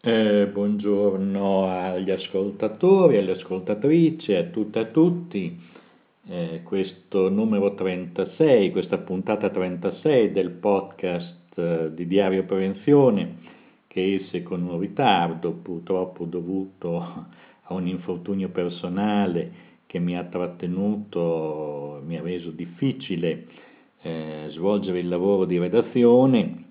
Eh, buongiorno agli ascoltatori, alle ascoltatrici, a tutte e a tutti. Eh, questo numero 36, questa puntata 36 del podcast eh, di Diario Prevenzione, che esce con un ritardo purtroppo dovuto a un infortunio personale che mi ha trattenuto, mi ha reso difficile eh, svolgere il lavoro di redazione.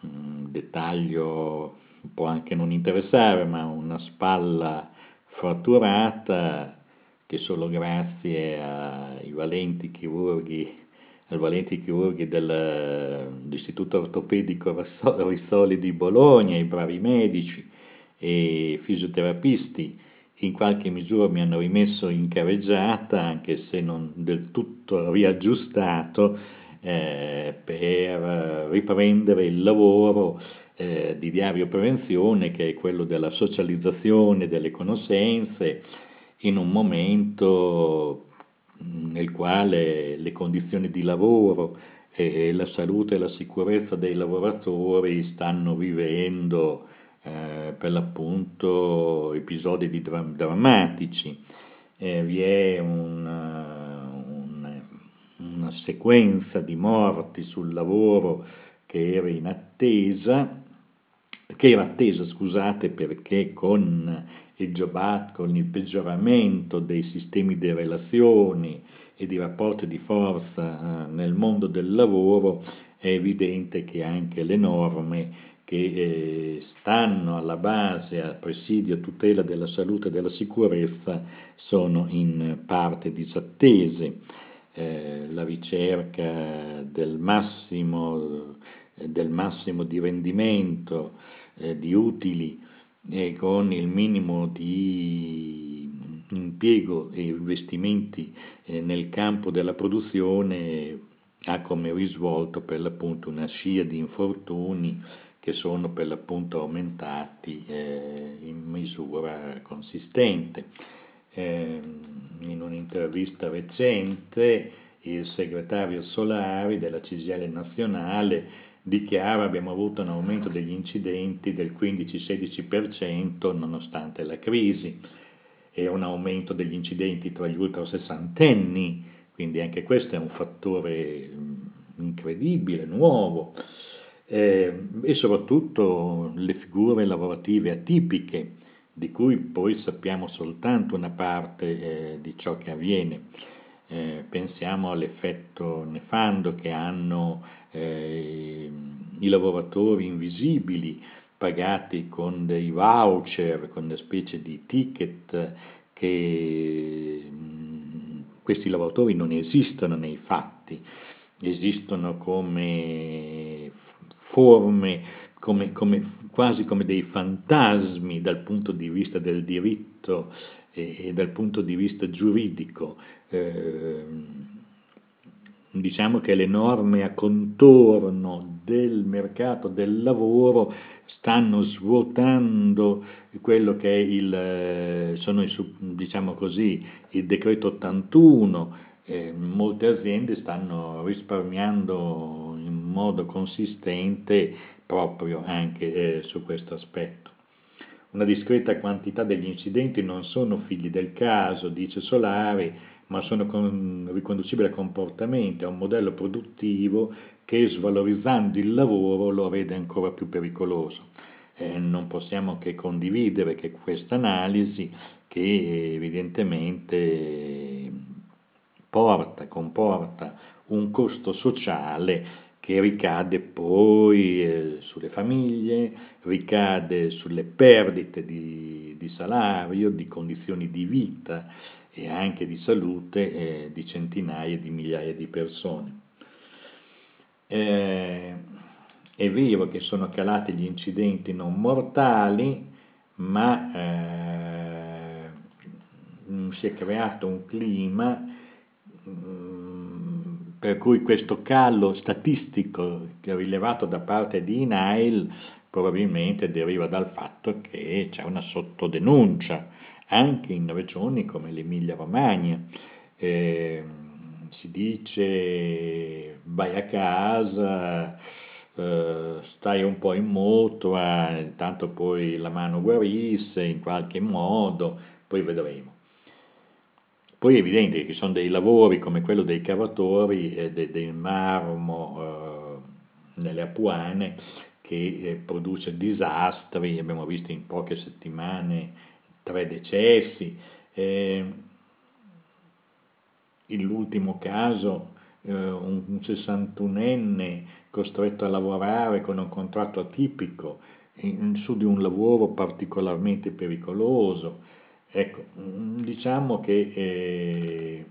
Un dettaglio può anche non interessare, ma una spalla fratturata che solo grazie ai valenti chirurghi, ai valenti chirurghi dell'Istituto Ortopedico Rissoli di Bologna, i bravi medici e fisioterapisti in qualche misura mi hanno rimesso in carreggiata, anche se non del tutto riaggiustato, eh, per riprendere il lavoro eh, di diario prevenzione che è quello della socializzazione delle conoscenze in un momento nel quale le condizioni di lavoro e la salute e la sicurezza dei lavoratori stanno vivendo eh, per l'appunto episodi di dra- drammatici. Eh, vi è una, una, una sequenza di morti sul lavoro che era in attesa che era attesa, scusate, perché con il Jobat, con il peggioramento dei sistemi di relazioni e di rapporti di forza eh, nel mondo del lavoro, è evidente che anche le norme che eh, stanno alla base, a presidio, a tutela della salute e della sicurezza, sono in parte disattese. Eh, la ricerca del massimo, del massimo di rendimento, eh, di utili e con il minimo di impiego e investimenti eh, nel campo della produzione ha come risvolto per l'appunto una scia di infortuni che sono per l'appunto aumentati eh, in misura consistente. Eh, in un'intervista recente il segretario Solari della CGL nazionale dichiara abbiamo avuto un aumento degli incidenti del 15-16% nonostante la crisi e un aumento degli incidenti tra gli ultra sessantenni, quindi anche questo è un fattore mm, incredibile, nuovo, eh, e soprattutto le figure lavorative atipiche, di cui poi sappiamo soltanto una parte eh, di ciò che avviene. Eh, pensiamo all'effetto nefando che hanno eh, i lavoratori invisibili pagati con dei voucher, con una specie di ticket che mm, questi lavoratori non esistono nei fatti, esistono come forme, come, come, quasi come dei fantasmi dal punto di vista del diritto e, e dal punto di vista giuridico. Eh, diciamo che le norme a contorno del mercato del lavoro stanno svuotando quello che il, eh, sono il, diciamo così, il decreto 81, eh, molte aziende stanno risparmiando in modo consistente proprio anche eh, su questo aspetto. Una discreta quantità degli incidenti non sono figli del caso, dice Solari, ma sono con, riconducibili a comportamenti, a un modello produttivo che svalorizzando il lavoro lo rende ancora più pericoloso. Eh, non possiamo che condividere che questa analisi che evidentemente porta, comporta un costo sociale che ricade poi eh, sulle famiglie, ricade sulle perdite di, di salario, di condizioni di vita e anche di salute eh, di centinaia di migliaia di persone. Eh, è vero che sono calati gli incidenti non mortali, ma eh, si è creato un clima mm, per cui questo calo statistico rilevato da parte di INAIL probabilmente deriva dal fatto che c'è una sottodenuncia anche in regioni come l'Emilia Romagna. Eh, si dice vai a casa, eh, stai un po' in mutua, intanto poi la mano guarisse in qualche modo, poi vedremo. Poi è evidente che ci sono dei lavori come quello dei cavatori e de, del marmo eh, nelle Apuane che eh, produce disastri, abbiamo visto in poche settimane tre decessi. Eh, l'ultimo caso, eh, un 61enne costretto a lavorare con un contratto atipico in, su di un lavoro particolarmente pericoloso. Ecco, mm, diciamo che eh,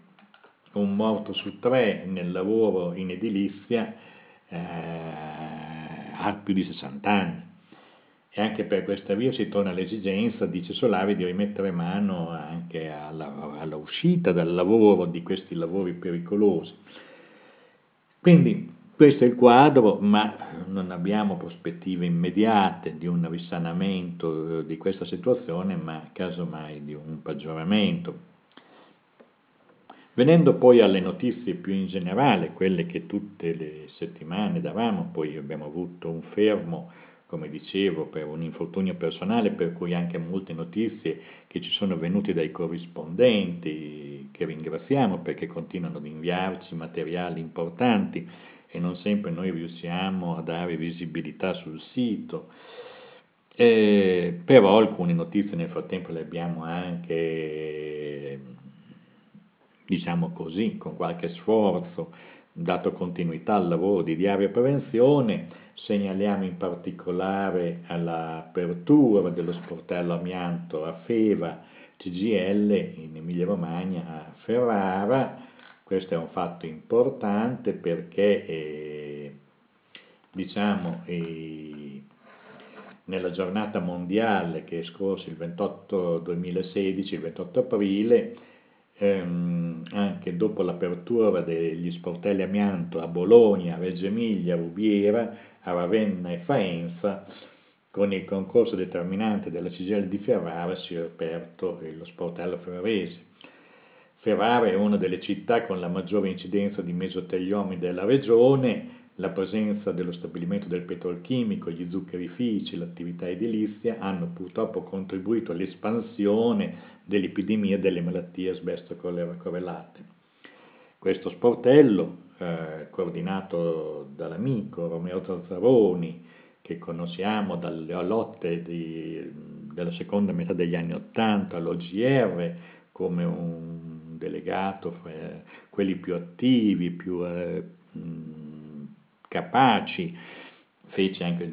un morto su tre nel lavoro in edilizia eh, ha più di 60 anni e anche per questa via si torna all'esigenza, dice Solari, di rimettere mano anche alla, alla uscita dal lavoro di questi lavori pericolosi. Quindi questo è il quadro, ma non abbiamo prospettive immediate di un risanamento eh, di questa situazione, ma casomai di un peggioramento. Venendo poi alle notizie più in generale, quelle che tutte le settimane davamo, poi abbiamo avuto un fermo, come dicevo, per un infortunio personale, per cui anche molte notizie che ci sono venute dai corrispondenti, che ringraziamo perché continuano ad inviarci materiali importanti e non sempre noi riusciamo a dare visibilità sul sito. Eh, però alcune notizie nel frattempo le abbiamo anche, diciamo così, con qualche sforzo, dato continuità al lavoro di diaria prevenzione. Segnaliamo in particolare all'apertura dello sportello amianto a Feva, CGL in Emilia Romagna, a Ferrara, questo è un fatto importante perché eh, diciamo, eh, nella giornata mondiale che è scorso il 28 2016, il 28 aprile, ehm, anche dopo l'apertura degli sportelli amianto a Bologna, Reggio Emilia, Rubiera, a Ravenna e Faenza, con il concorso determinante della CGL di Ferrara si è aperto lo sportello ferrarese. Ferrara è una delle città con la maggiore incidenza di mesoteliomi della regione, la presenza dello stabilimento del petrolchimico, gli zuccherifici, l'attività edilizia hanno purtroppo contribuito all'espansione dell'epidemia delle malattie asbesto-correlate. Questo sportello, eh, coordinato dall'amico Romeo Zazzaroni, che conosciamo dalle lotte di, della seconda metà degli anni Ottanta all'OGR come un delegato, quelli più attivi, più eh, capaci, fece anche,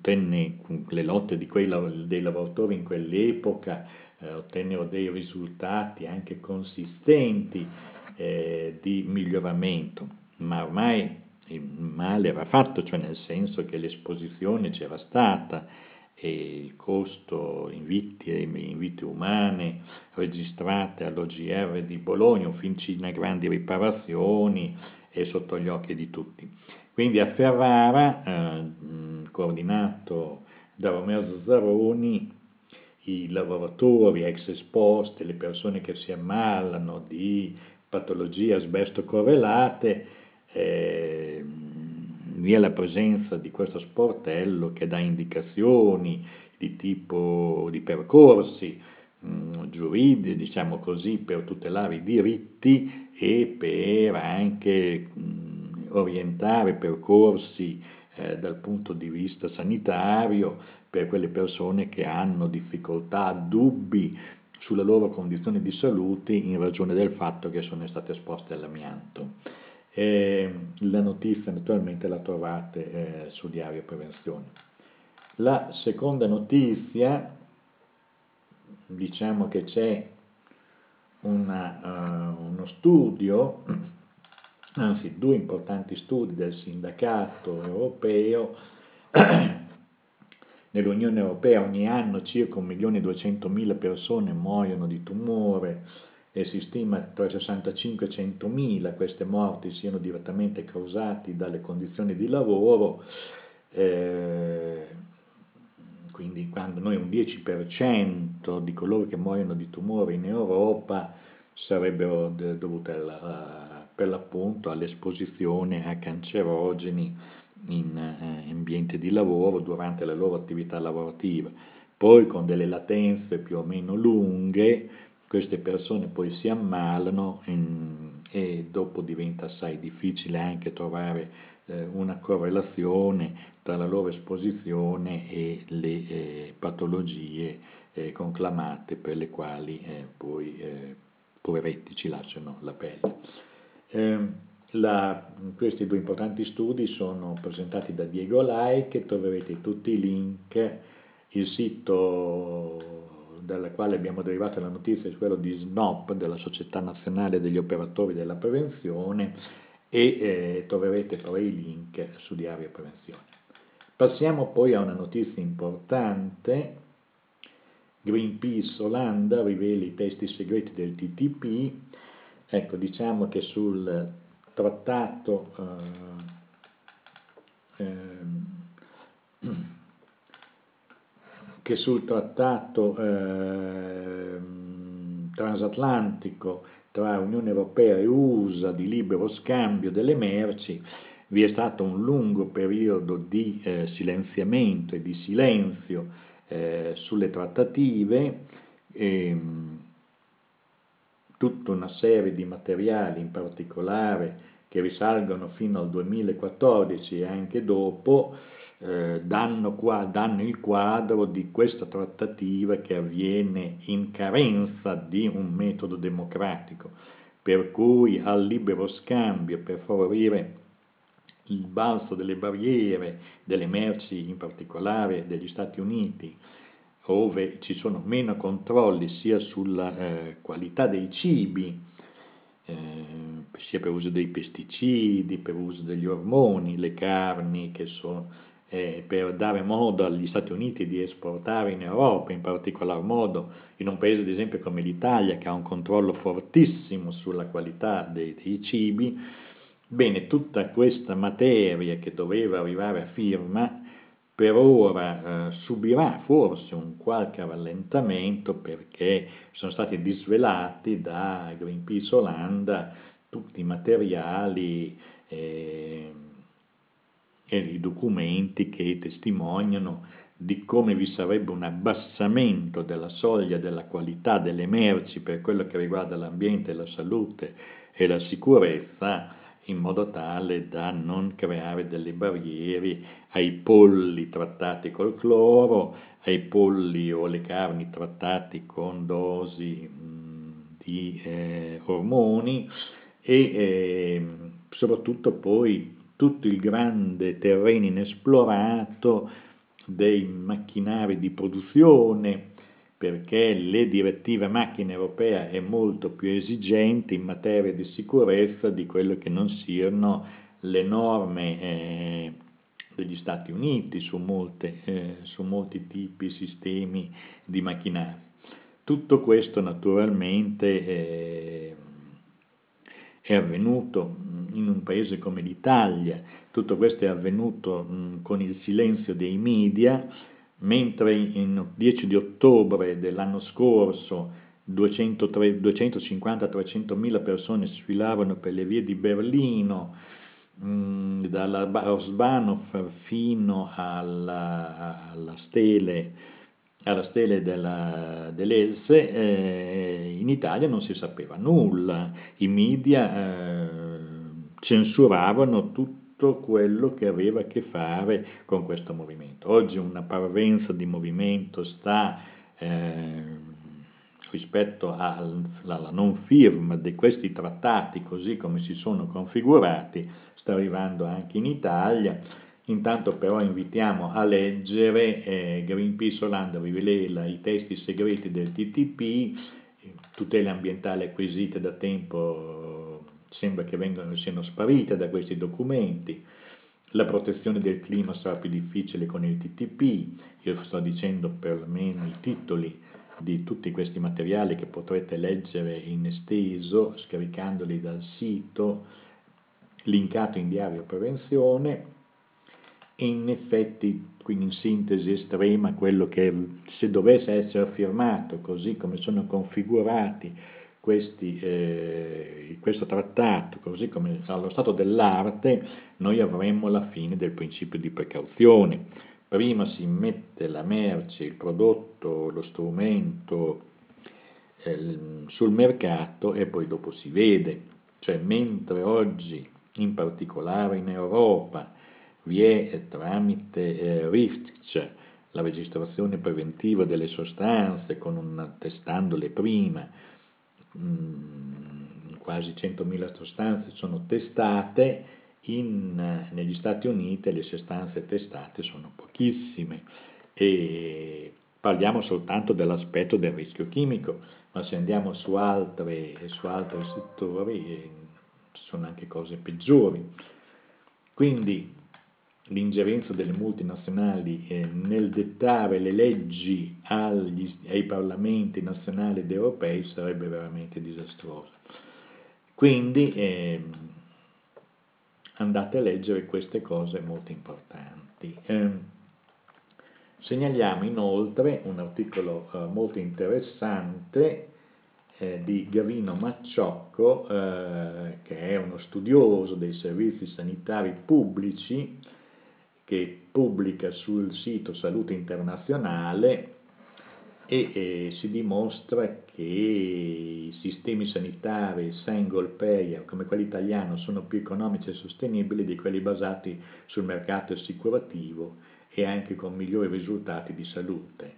tenne le lotte quei, dei lavoratori in quell'epoca, eh, ottennero dei risultati anche consistenti eh, di miglioramento, ma ormai il male era fatto, cioè nel senso che l'esposizione c'era stata, e il costo in vittime, in vite umane registrate all'OGR di Bologna, Officina Grandi Riparazioni, è sotto gli occhi di tutti. Quindi a Ferrara, eh, coordinato da Romeo Zazzaroni, i lavoratori ex esposti, le persone che si ammalano di patologie asbesto correlate, eh, vi è la presenza di questo sportello che dà indicazioni di tipo di percorsi mh, mm, giuridici, diciamo così, per tutelare i diritti e per anche mh, mm, orientare percorsi eh, dal punto di vista sanitario per quelle persone che hanno difficoltà, dubbi sulla loro condizione di salute in ragione del fatto che sono state esposte all'amianto. E la notizia naturalmente la trovate eh, su Diario Prevenzione. La seconda notizia, diciamo che c'è una, uh, uno studio, anzi due importanti studi del sindacato europeo, nell'Unione Europea ogni anno circa 1.200.000 persone muoiono di tumore, e si stima tra 65 e 100 mila queste morti siano direttamente causate dalle condizioni di lavoro, eh, quindi quando noi un 10% di coloro che muoiono di tumore in Europa sarebbero dovute alla, per l'appunto all'esposizione a cancerogeni in eh, ambiente di lavoro durante la loro attività lavorativa. Poi con delle latenze più o meno lunghe queste persone poi si ammalano e dopo diventa assai difficile anche trovare eh, una correlazione tra la loro esposizione e le eh, patologie eh, conclamate per le quali poi poveretti ci lasciano la pelle. Ehm, la, questi due importanti studi sono presentati da Diego Like, troverete tutti i link, il sito dalla quale abbiamo derivato la notizia è quello di SNOP, della Società Nazionale degli Operatori della Prevenzione, e eh, troverete poi i link su Diario Prevenzione. Passiamo poi a una notizia importante. Greenpeace Olanda rivela i testi segreti del TTP. Ecco, diciamo che sul trattato eh, eh, che sul trattato eh, transatlantico tra Unione Europea e USA di libero scambio delle merci vi è stato un lungo periodo di eh, silenziamento e di silenzio eh, sulle trattative, e, tutta una serie di materiali in particolare che risalgono fino al 2014 e anche dopo, eh, danno, qua, danno il quadro di questa trattativa che avviene in carenza di un metodo democratico, per cui al libero scambio, per favorire il balzo delle barriere, delle merci in particolare degli Stati Uniti, dove ci sono meno controlli sia sulla eh, qualità dei cibi, eh, sia per uso dei pesticidi, per uso degli ormoni, le carni che sono eh, per dare modo agli Stati Uniti di esportare in Europa, in particolar modo in un paese ad esempio come l'Italia che ha un controllo fortissimo sulla qualità dei, dei cibi, bene, tutta questa materia che doveva arrivare a firma per ora eh, subirà forse un qualche rallentamento perché sono stati disvelati da Greenpeace Olanda tutti i materiali eh, e i documenti che testimoniano di come vi sarebbe un abbassamento della soglia della qualità delle merci per quello che riguarda l'ambiente, la salute e la sicurezza, in modo tale da non creare delle barriere ai polli trattati col cloro, ai polli o alle carni trattati con dosi di eh, ormoni e eh, soprattutto poi tutto il grande terreno inesplorato dei macchinari di produzione, perché le direttive macchina europea è molto più esigente in materia di sicurezza di quello che non siano le norme eh, degli Stati Uniti su, molte, eh, su molti tipi, sistemi di macchinari. Tutto questo naturalmente eh, è avvenuto in un paese come l'Italia, tutto questo è avvenuto mh, con il silenzio dei media, mentre il 10 di ottobre dell'anno scorso 250-300 mila persone sfilavano per le vie di Berlino, mh, dalla Rosbanov fino alla, alla stele alla stele dell'Else, eh, in Italia non si sapeva nulla, i media eh, censuravano tutto quello che aveva a che fare con questo movimento. Oggi una parvenza di movimento sta eh, rispetto alla non firma di questi trattati così come si sono configurati, sta arrivando anche in Italia Intanto però invitiamo a leggere eh, Greenpeace Olanda rivela i testi segreti del TTP, tutele ambientali acquisite da tempo sembra che vengano, siano sparite da questi documenti, la protezione del clima sarà più difficile con il TTP, io sto dicendo perlomeno i titoli di tutti questi materiali che potrete leggere in esteso scaricandoli dal sito linkato in diario prevenzione e in effetti, quindi in sintesi estrema, quello che se dovesse essere firmato così come sono configurati questi, eh, questo trattato, così come allo stato dell'arte, noi avremmo la fine del principio di precauzione. Prima si mette la merce, il prodotto, lo strumento eh, sul mercato e poi dopo si vede. Cioè, mentre oggi, in particolare in Europa, vi è eh, tramite eh, RIFTC la registrazione preventiva delle sostanze, con un, testandole prima, mh, mm, quasi 100.000 sostanze sono testate, in, negli Stati Uniti le sostanze testate sono pochissime. E parliamo soltanto dell'aspetto del rischio chimico, ma se andiamo su, altre, su altri settori eh, ci sono anche cose peggiori. Quindi l'ingerenza delle multinazionali eh, nel dettare le leggi agli, ai parlamenti nazionali ed europei sarebbe veramente disastrosa. Quindi eh, andate a leggere queste cose molto importanti. Eh, segnaliamo inoltre un articolo eh, molto interessante eh, di Gavino Macciocco, che è uno studioso dei servizi sanitari pubblici, che pubblica sul sito Salute Internazionale e, e si dimostra che i sistemi sanitari single payer come quelli italiani sono più economici e sostenibili di quelli basati sul mercato assicurativo e anche con migliori risultati di salute.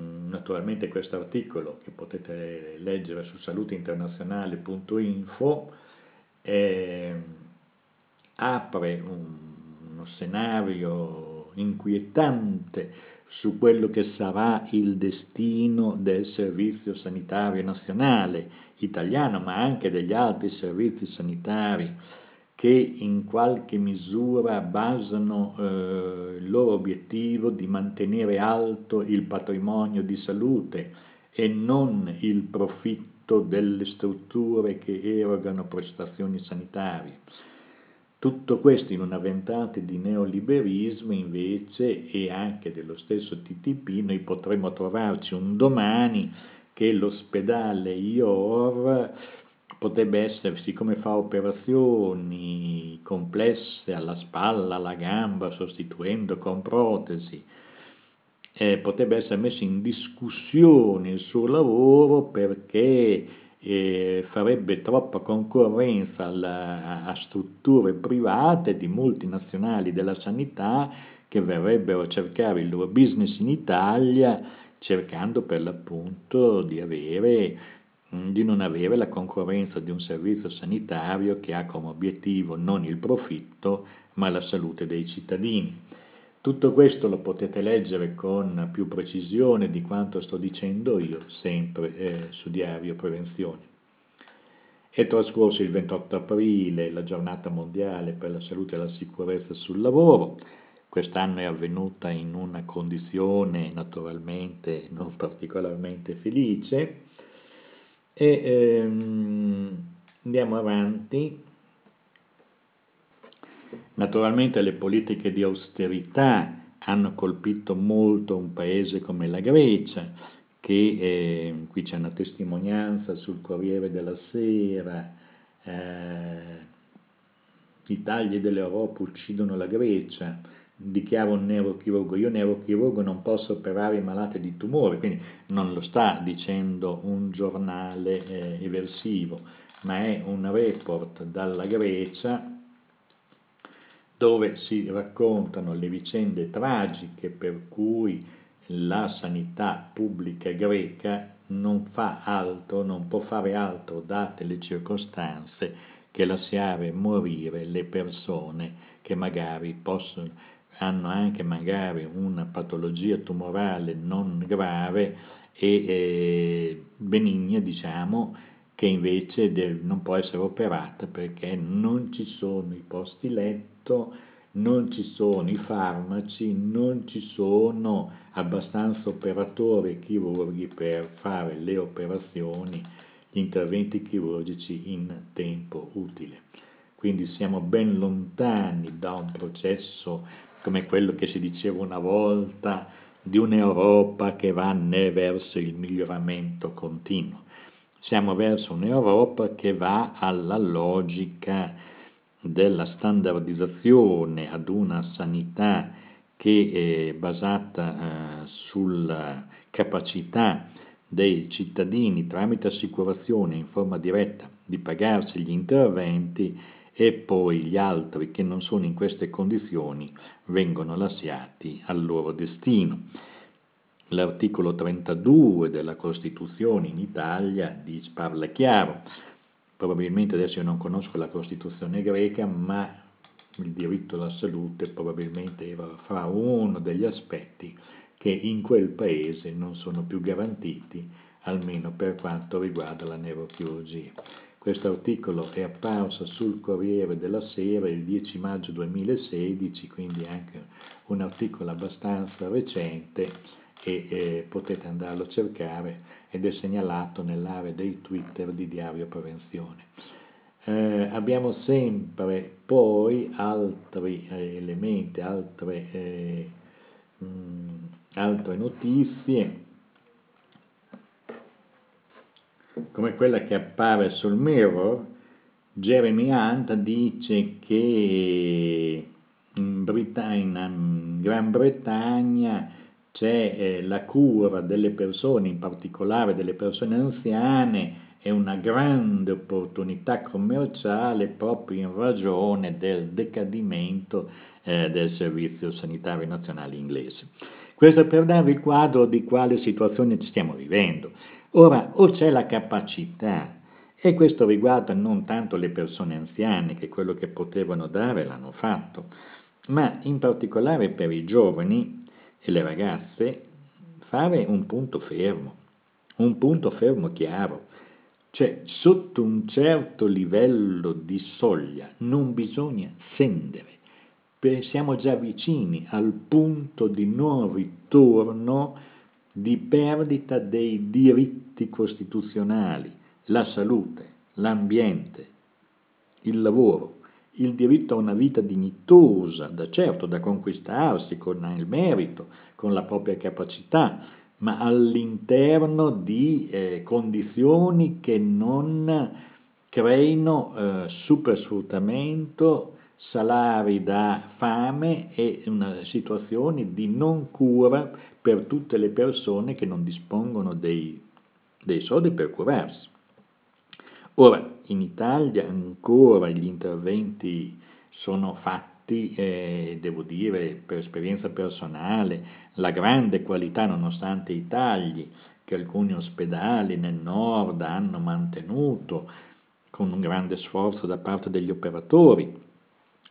Mm, naturalmente questo articolo che potete leggere su saluteinternazionale.info eh, apre un scenario inquietante su quello che sarà il destino del Servizio Sanitario Nazionale italiano, ma anche degli altri servizi sanitari che in qualche misura basano eh, il loro obiettivo di mantenere alto il patrimonio di salute e non il profitto delle strutture che erogano prestazioni sanitarie. Tutto questo in una ventata di neoliberismo invece e anche dello stesso TTP noi potremmo trovarci un domani che l'ospedale IOR potrebbe essere, siccome fa operazioni complesse alla spalla, alla gamba, sostituendo con protesi, eh, potrebbe essere messo in discussione il suo lavoro perché eh, farebbe troppa concorrenza alla, a strutture private di multinazionali della sanità che verrebbero a cercare il loro business in Italia cercando per l'appunto di, avere, di non avere la concorrenza di un servizio sanitario che ha come obiettivo non il profitto ma la salute dei cittadini. Tutto questo lo potete leggere con più precisione di quanto sto dicendo io, sempre eh, su Diario Prevenzione. È trascorso il 28 aprile la giornata mondiale per la salute e la sicurezza sul lavoro. Quest'anno è avvenuta in una condizione naturalmente non particolarmente felice. E ehm, andiamo avanti Naturalmente le politiche di austerità hanno colpito molto un paese come la Grecia, che eh, qui c'è una testimonianza sul Corriere della Sera, eh, i tagli dell'Europa uccidono la Grecia, dichiara un neurochirurgo, io neurochirurgo non posso operare i malati di tumore, quindi non lo sta dicendo un giornale eh, eversivo, ma è un report dalla Grecia dove si raccontano le vicende tragiche per cui la sanità pubblica greca non fa altro, non può fare altro date le circostanze che lasciare morire le persone che magari possono, hanno anche magari una patologia tumorale non grave e eh, benigna, diciamo, che invece non può essere operata perché non ci sono i posti letto non ci sono i farmaci, non ci sono abbastanza operatori chirurghi per fare le operazioni, gli interventi chirurgici in tempo utile. Quindi siamo ben lontani da un processo come quello che si diceva una volta di un'Europa che va verso il miglioramento continuo. Siamo verso un'Europa che va alla logica della standardizzazione ad una sanità che è basata eh, sulla capacità dei cittadini tramite assicurazione in forma diretta di pagarsi gli interventi e poi gli altri che non sono in queste condizioni vengono lasciati al loro destino. L'articolo 32 della Costituzione in Italia dice, parla chiaro, probabilmente adesso io non conosco la Costituzione greca, ma il diritto alla salute probabilmente era fra uno degli aspetti che in quel paese non sono più garantiti, almeno per quanto riguarda la neurochirurgia. Questo articolo è apparso sul Corriere della Sera il 10 maggio 2016, quindi anche un articolo abbastanza recente e eh, potete andarlo a cercare ed è segnalato nell'area dei Twitter di Diario Prevenzione. Eh, abbiamo sempre poi altri eh, elementi, altre, eh, mh, altre notizie, come quella che appare sul Mirror, Jeremy Hunt dice che in, Britannia, in Gran Bretagna c'è eh, la cura delle persone, in particolare delle persone anziane, è una grande opportunità commerciale proprio in ragione del decadimento eh, del Servizio Sanitario Nazionale inglese. Questo per darvi il quadro di quale situazione ci stiamo vivendo. Ora, o c'è la capacità, e questo riguarda non tanto le persone anziane che quello che potevano dare l'hanno fatto, ma in particolare per i giovani e le ragazze fare un punto fermo, un punto fermo chiaro, cioè sotto un certo livello di soglia non bisogna scendere, siamo già vicini al punto di non ritorno di perdita dei diritti costituzionali, la salute, l'ambiente, il lavoro il diritto a una vita dignitosa, da certo da conquistarsi con il merito, con la propria capacità, ma all'interno di eh, condizioni che non creino eh, supersfruttamento, salari da fame e una situazione di non cura per tutte le persone che non dispongono dei, dei soldi per curarsi. Ora, in Italia ancora gli interventi sono fatti, eh, devo dire, per esperienza personale, la grande qualità nonostante i tagli che alcuni ospedali nel nord hanno mantenuto con un grande sforzo da parte degli operatori.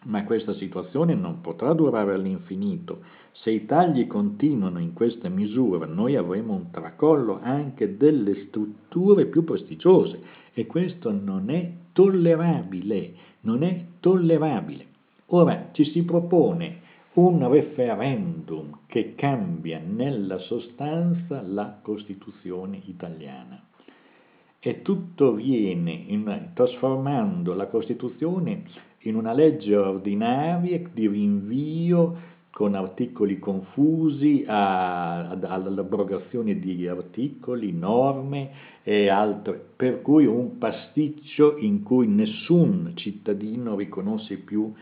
Ma questa situazione non potrà durare all'infinito. Se i tagli continuano in questa misura, noi avremo un tracollo anche delle strutture più prestigiose e questo non è tollerabile, non è tollerabile. Ora ci si propone un referendum che cambia nella sostanza la Costituzione italiana e tutto viene in, trasformando la Costituzione in una legge ordinaria di rinvio con articoli confusi, all'abrogazione di articoli, norme e altre, per cui un pasticcio in cui nessun cittadino riconosce più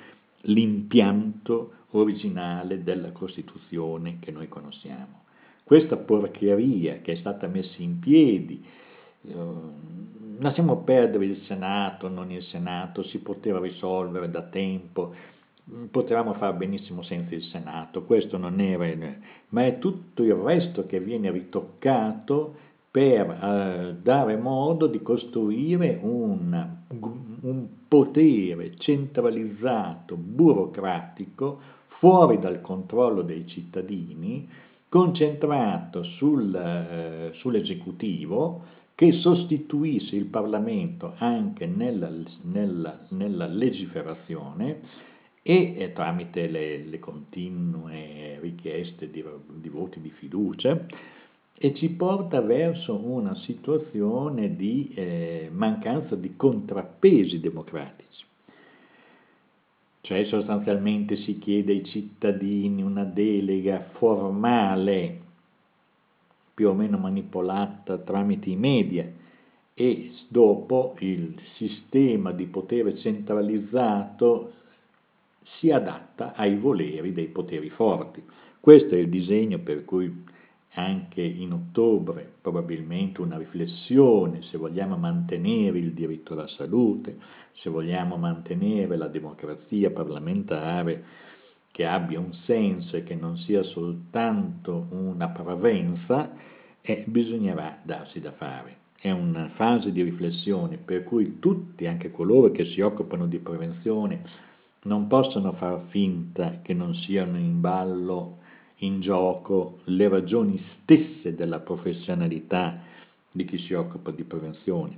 l'impianto originale della Costituzione che noi conosciamo. Questa porcheria che è stata messa in piedi, eh, lasciamo perdere il Senato, non il Senato, si poteva risolvere da tempo, potevamo fare benissimo senza il Senato, questo non era, ma è tutto il resto che viene ritoccato per eh, dare modo di costruire un, un potere centralizzato, burocratico, fuori dal controllo dei cittadini, concentrato sul, eh, sull'esecutivo che sostituisse il Parlamento anche nella, nella, nella legiferazione e eh, tramite le, le, continue richieste di, di voti di fiducia e ci porta verso una situazione di eh, mancanza di contrappesi democratici. Cioè sostanzialmente si chiede ai cittadini una delega formale, più o meno manipolata tramite i media, e dopo il sistema di potere centralizzato si adatta ai voleri dei poteri forti. Questo è il disegno per cui anche in ottobre probabilmente una riflessione se vogliamo mantenere il diritto alla salute, se vogliamo mantenere la democrazia parlamentare che abbia un senso e che non sia soltanto una parvenza, eh, bisognerà darsi da fare. È una fase di riflessione per cui tutti, anche coloro che si occupano di prevenzione, non possono far finta che non siano in ballo, in gioco le ragioni stesse della professionalità di chi si occupa di prevenzione.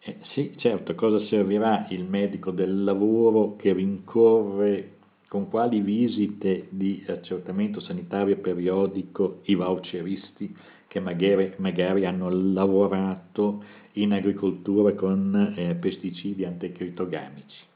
Eh, sì, certo, cosa servirà il medico del lavoro che rincorre con quali visite di accertamento sanitario periodico i voucheristi che magari, magari hanno lavorato in agricoltura con eh, pesticidi anticritogamici?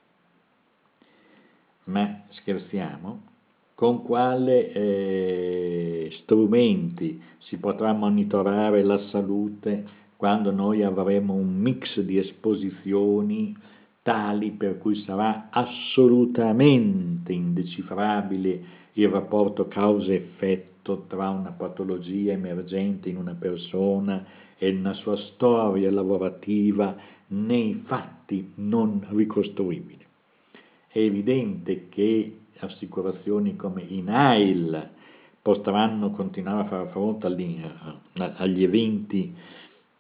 Ma scherziamo? Con quali eh, strumenti si potrà monitorare la salute quando noi avremo un mix di esposizioni tali per cui sarà assolutamente indecifrabile il rapporto causa-effetto tra una patologia emergente in una persona e una sua storia lavorativa nei fatti non ricostruibili. È evidente che assicurazioni come INAIL potranno continuare a fare fronte agli, agli eventi,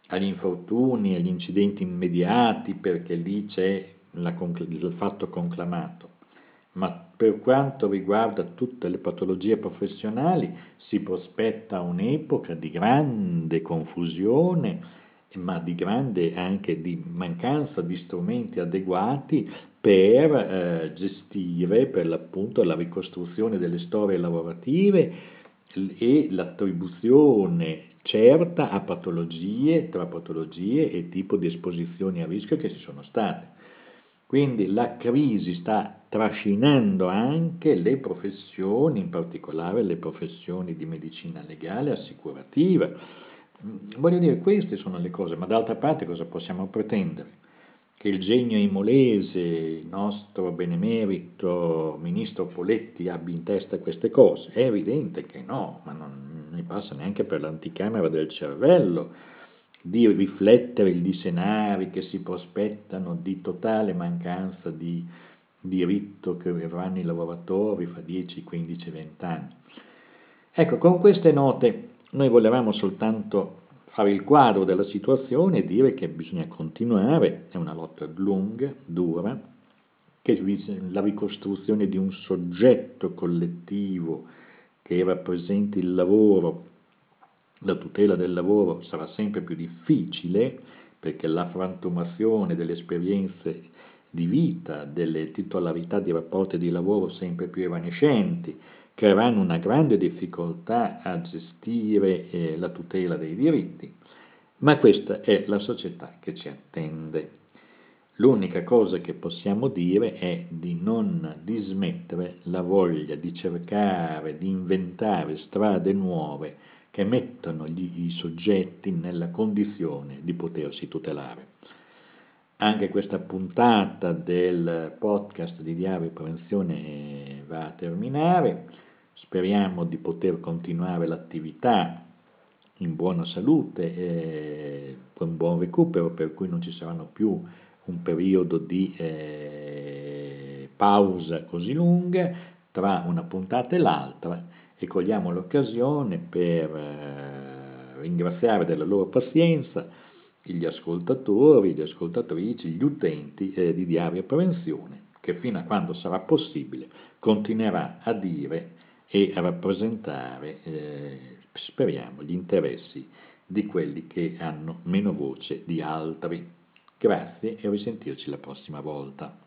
agli infortuni, agli incidenti immediati perché lì c'è la, il fatto conclamato. Ma per quanto riguarda tutte le patologie professionali si prospetta un'epoca di grande confusione ma di grande anche di mancanza di strumenti adeguati per eh, gestire per l'appunto la ricostruzione delle storie lavorative e l'attribuzione certa a patologie, tra patologie e tipo di esposizioni a rischio che ci sono state. Quindi la crisi sta trascinando anche le professioni, in particolare le professioni di medicina legale e assicurativa. Voglio dire, queste sono le cose, ma d'altra parte cosa possiamo pretendere? che il genio imolese, il nostro benemerito ministro Poletti abbia in testa queste cose. È evidente che no, ma non mi passa neanche per l'anticamera del cervello di riflettere di scenari che si prospettano di totale mancanza di diritto che avranno i lavoratori fra 10, 15, 20 anni. Ecco, con queste note noi volevamo soltanto fare il quadro della situazione e dire che bisogna continuare, è una lotta lunga, dura, che la ricostruzione di un soggetto collettivo che rappresenti il lavoro, la tutela del lavoro sarà sempre più difficile perché la frantumazione delle esperienze di vita, delle titolarità di rapporti di lavoro sempre più evanescenti, creeranno una grande difficoltà a gestire eh, la tutela dei diritti, ma questa è la società che ci attende. L'unica cosa che possiamo dire è di non dismettere la voglia di cercare, di inventare strade nuove che mettano gli, i soggetti nella condizione di potersi tutelare. Anche questa puntata del podcast di Diario Prevenzione va a terminare. Speriamo di poter continuare l'attività in buona salute e con buon recupero, per cui non ci saranno più un periodo di eh, pausa così lunga tra una puntata e l'altra e cogliamo l'occasione per eh, ringraziare della loro pazienza gli ascoltatori, le ascoltatrici, gli utenti eh, di Diaria Prevenzione, che fino a quando sarà possibile continuerà a dire e a rappresentare, eh, speriamo, gli interessi di quelli che hanno meno voce di altri. Grazie e risentirci la prossima volta.